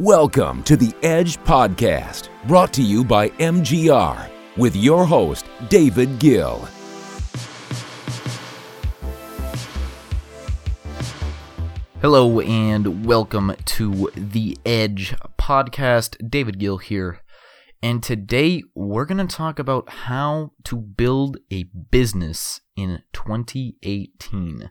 Welcome to the Edge Podcast, brought to you by MGR, with your host, David Gill. Hello, and welcome to the Edge Podcast. David Gill here. And today we're going to talk about how to build a business in 2018.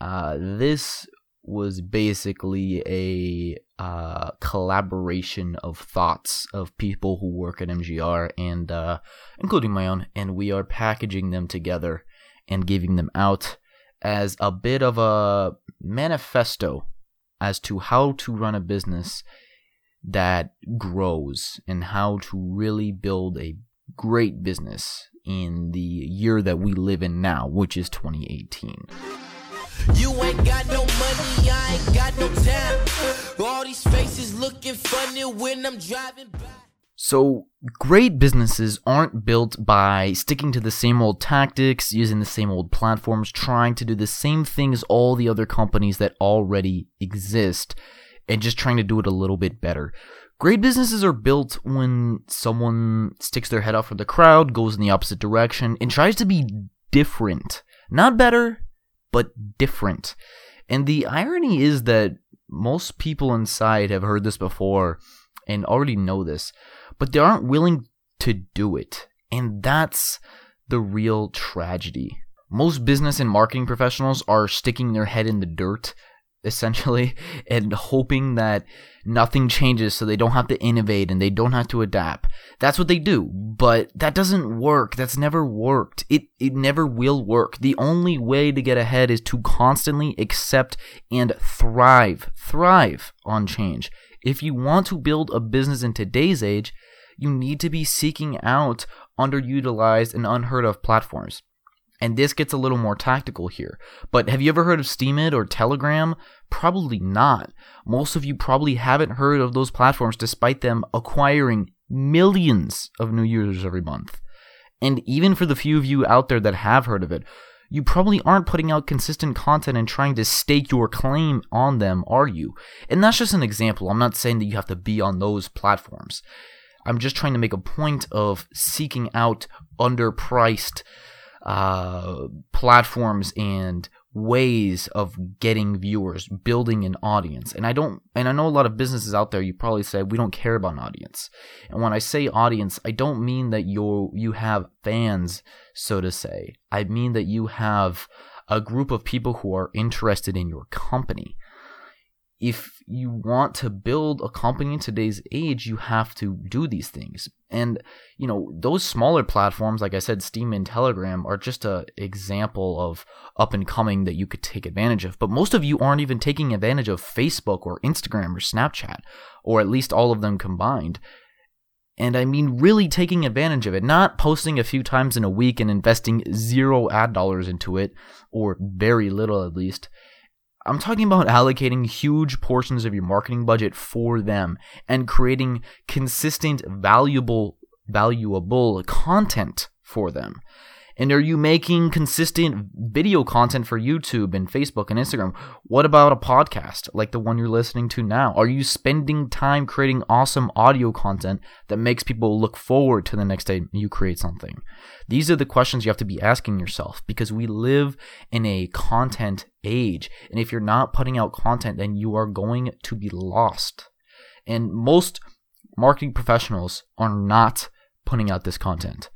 Uh, this was basically a uh, collaboration of thoughts of people who work at MGR and uh, including my own, and we are packaging them together and giving them out as a bit of a manifesto as to how to run a business that grows and how to really build a great business in the year that we live in now, which is 2018. You ain't got no money, I ain't got no time. All these faces looking funny when I'm driving by. So, great businesses aren't built by sticking to the same old tactics, using the same old platforms, trying to do the same thing as all the other companies that already exist, and just trying to do it a little bit better. Great businesses are built when someone sticks their head out from the crowd, goes in the opposite direction, and tries to be different. Not better, but different. And the irony is that most people inside have heard this before and already know this, but they aren't willing to do it. And that's the real tragedy. Most business and marketing professionals are sticking their head in the dirt essentially and hoping that nothing changes so they don't have to innovate and they don't have to adapt. That's what they do, but that doesn't work. That's never worked. It it never will work. The only way to get ahead is to constantly accept and thrive. Thrive on change. If you want to build a business in today's age, you need to be seeking out underutilized and unheard of platforms. And this gets a little more tactical here. But have you ever heard of Steemit or Telegram? Probably not. Most of you probably haven't heard of those platforms despite them acquiring millions of new users every month. And even for the few of you out there that have heard of it, you probably aren't putting out consistent content and trying to stake your claim on them, are you? And that's just an example. I'm not saying that you have to be on those platforms. I'm just trying to make a point of seeking out underpriced uh, platforms and ways of getting viewers, building an audience. And I don't and I know a lot of businesses out there you probably say we don't care about an audience. And when I say audience, I don't mean that you you have fans so to say. I mean that you have a group of people who are interested in your company if you want to build a company in today's age, you have to do these things. And, you know, those smaller platforms, like I said, Steem and Telegram, are just an example of up and coming that you could take advantage of. But most of you aren't even taking advantage of Facebook or Instagram or Snapchat, or at least all of them combined. And I mean, really taking advantage of it, not posting a few times in a week and investing zero ad dollars into it, or very little at least I'm talking about allocating huge portions of your marketing budget for them and creating consistent, valuable, valuable content for them. And are you making consistent video content for YouTube and Facebook and Instagram? What about a podcast like the one you're listening to now? Are you spending time creating awesome audio content that makes people look forward to the next day you create something? These are the questions you have to be asking yourself because we live in a content age. And if you're not putting out content, then you are going to be lost. And most marketing professionals are not putting out this content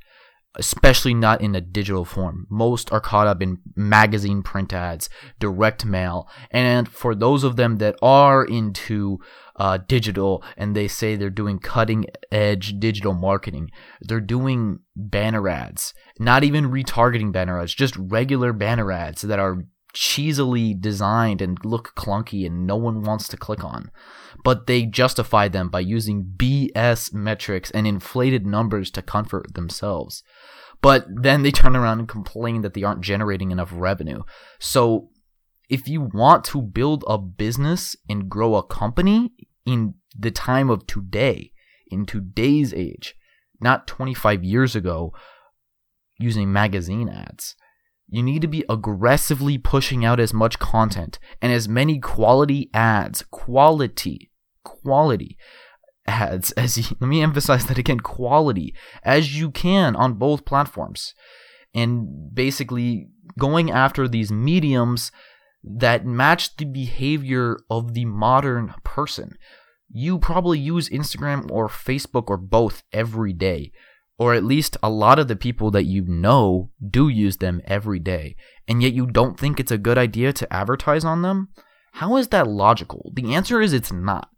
especially not in a digital form. Most are caught up in magazine print ads, direct mail, and for those of them that are into uh, digital and they say they're doing cutting edge digital marketing, they're doing banner ads, not even retargeting banner ads, just regular banner ads that are cheesily designed and look clunky and no one wants to click on. But they justify them by using BS metrics and inflated numbers to comfort themselves. But then they turn around and complain that they aren't generating enough revenue. So if you want to build a business and grow a company in the time of today, in today's age, not 25 years ago, using magazine ads, you need to be aggressively pushing out as much content and as many quality ads, quality, quality ads as you, let me emphasize that again quality as you can on both platforms. And basically going after these mediums that match the behavior of the modern person. You probably use Instagram or Facebook or both every day or at least a lot of the people that you know do use them every day, and yet you don't think it's a good idea to advertise on them? How is that logical? The answer is it's not.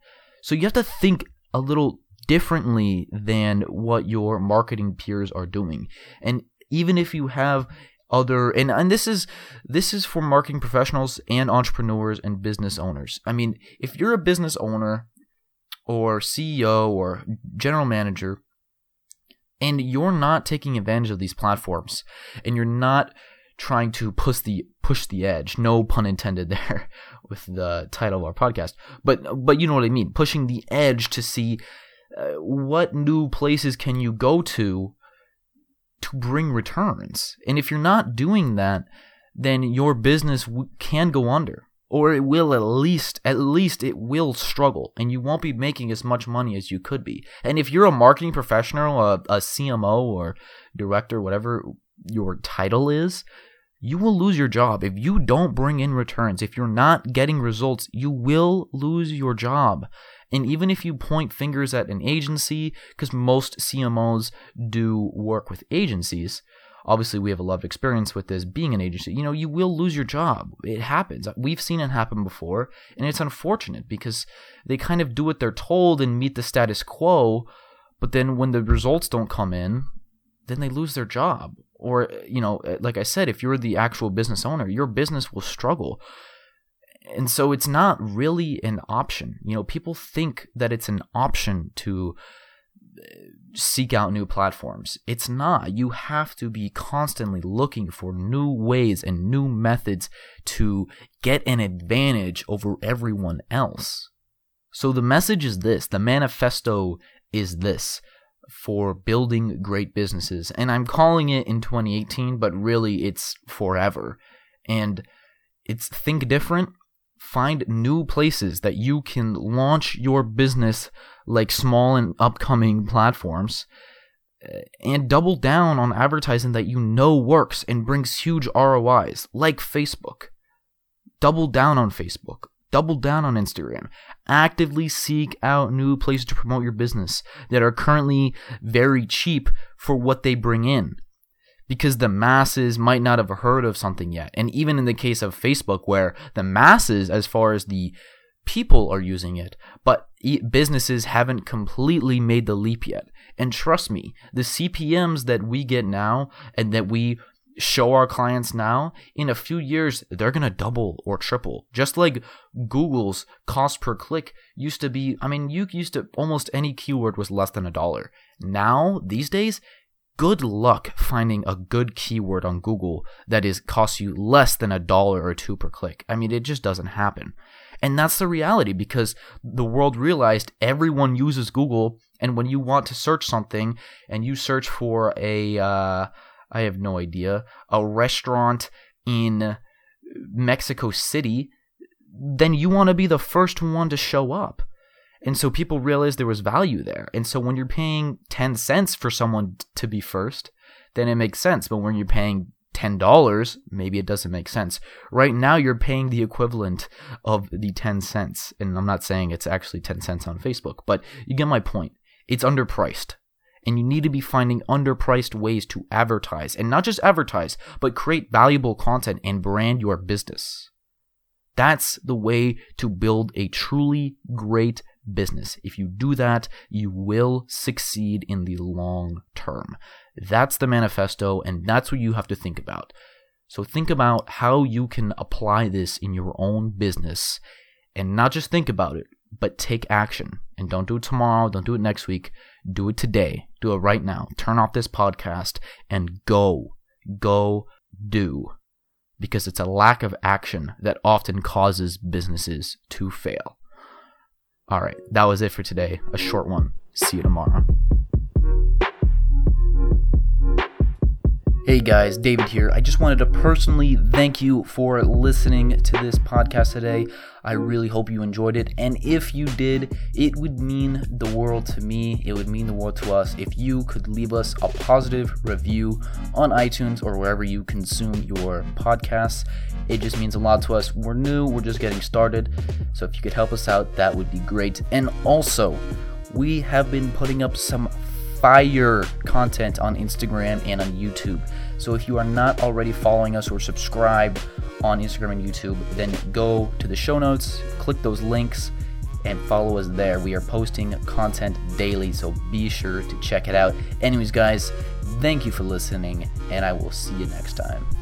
So you have to think a little differently than what your marketing peers are doing. And even if you have other and and this is this is for marketing professionals and entrepreneurs and business owners. I mean, if you're a business owner or CEO or general manager and you're not taking advantage of these platforms. And you're not trying to push the push the edge. No pun intended there with the title of our podcast. But but you know what i mean. Pushing the edge to see uh, what new places can you go to to bring returns. And if you're not doing that then your business w- can go under or it will at least at least it will struggle and you won't be making as much money as you could be. And if you're a marketing professional a, a cmo or director whatever your title is you will lose your job. If you don't bring in returns if you're not getting results you will lose your job. And even if you point fingers at an agency because most cmos do work with agencies obviously we have a lot of experience with this being an agency. You know you will lose your job. It happens. We've seen it happen before and it's unfortunate because they kind of do what they're told and meet the status quo but then when the results don't come in then they lose their job. Or you know uh, like i said if you're the actual business owner your business will struggle. And so it's not really an option. You know people think that it's an option to seek out new platforms. It's not. You have to be constantly looking for new ways and new methods to get an advantage over everyone else. So the message is this the manifesto is this for building great businesses. And I'm calling it in 2018, but really it's forever. And it's think different, find new places that you can launch your business like small and upcoming platforms eh, and double down on advertising that you know works and brings huge ROIs like Facebook. Double down on Facebook. Double down on Instagram. Actively seek out new places to promote your business that are currently very cheap for what they bring in because the masses might not have heard of something yet. And even in the case of Facebook, where the masses, as far as the people are using it, but businesses haven't completely made the leap yet. And trust me, the CPMs that we get now and that we show our clients now, in a few years, they're going to double or triple. Just like Google's cost per click used to be, I mean, you used to, almost any keyword was less than a dollar. Now, these days, good luck finding a good keyword on Google that is costs you less than a dollar or two per click. I mean, it just doesn't happen. And that's the reality because the world realized everyone uses Google. And when you want to search something and you search for a, uh, I have no idea, a restaurant in Mexico City, then you want to be the first one to show up. And so people realized there was value there. And so when you're paying 10 cents for someone to be first, then it makes sense. But when you're paying $10, maybe it doesn't make sense. Right now, you're paying the equivalent of the 10 cents. And I'm not saying it's actually 10 cents on Facebook, but you get my point. It's underpriced. And you need to be finding underpriced ways to advertise. And not just advertise, but create valuable content and brand your business. That's the way to build a truly great business. If you do that, you will succeed in the long term. That's the manifesto, and that's what you have to think about. So think about how you can apply this in your own business and not just think about it, but take action. And don't do it tomorrow, don't do it next week. Do it today. Do it right now. Turn off this podcast and go. Go do. Because it's a lack of action that often causes businesses to fail. All right, that was it for today. A short one. See you tomorrow. Hey guys, David here. I just wanted to personally thank you for listening to this podcast today. I really hope you enjoyed it. And if you did, it would mean the world to me. It would mean the world to us if you could leave us a positive review on iTunes or wherever you consume your podcasts. It just means a lot to us. We're new, we're just getting started. So if you could help us out, that would be great. And also, we have been putting up some fire content on Instagram and on YouTube. So if you are not already following us or subscribed on Instagram and YouTube, then go to the show notes, click those links, and follow us there. We are posting content daily, so be sure to check it out. Anyways, guys, thank you for listening, and I will see you next time.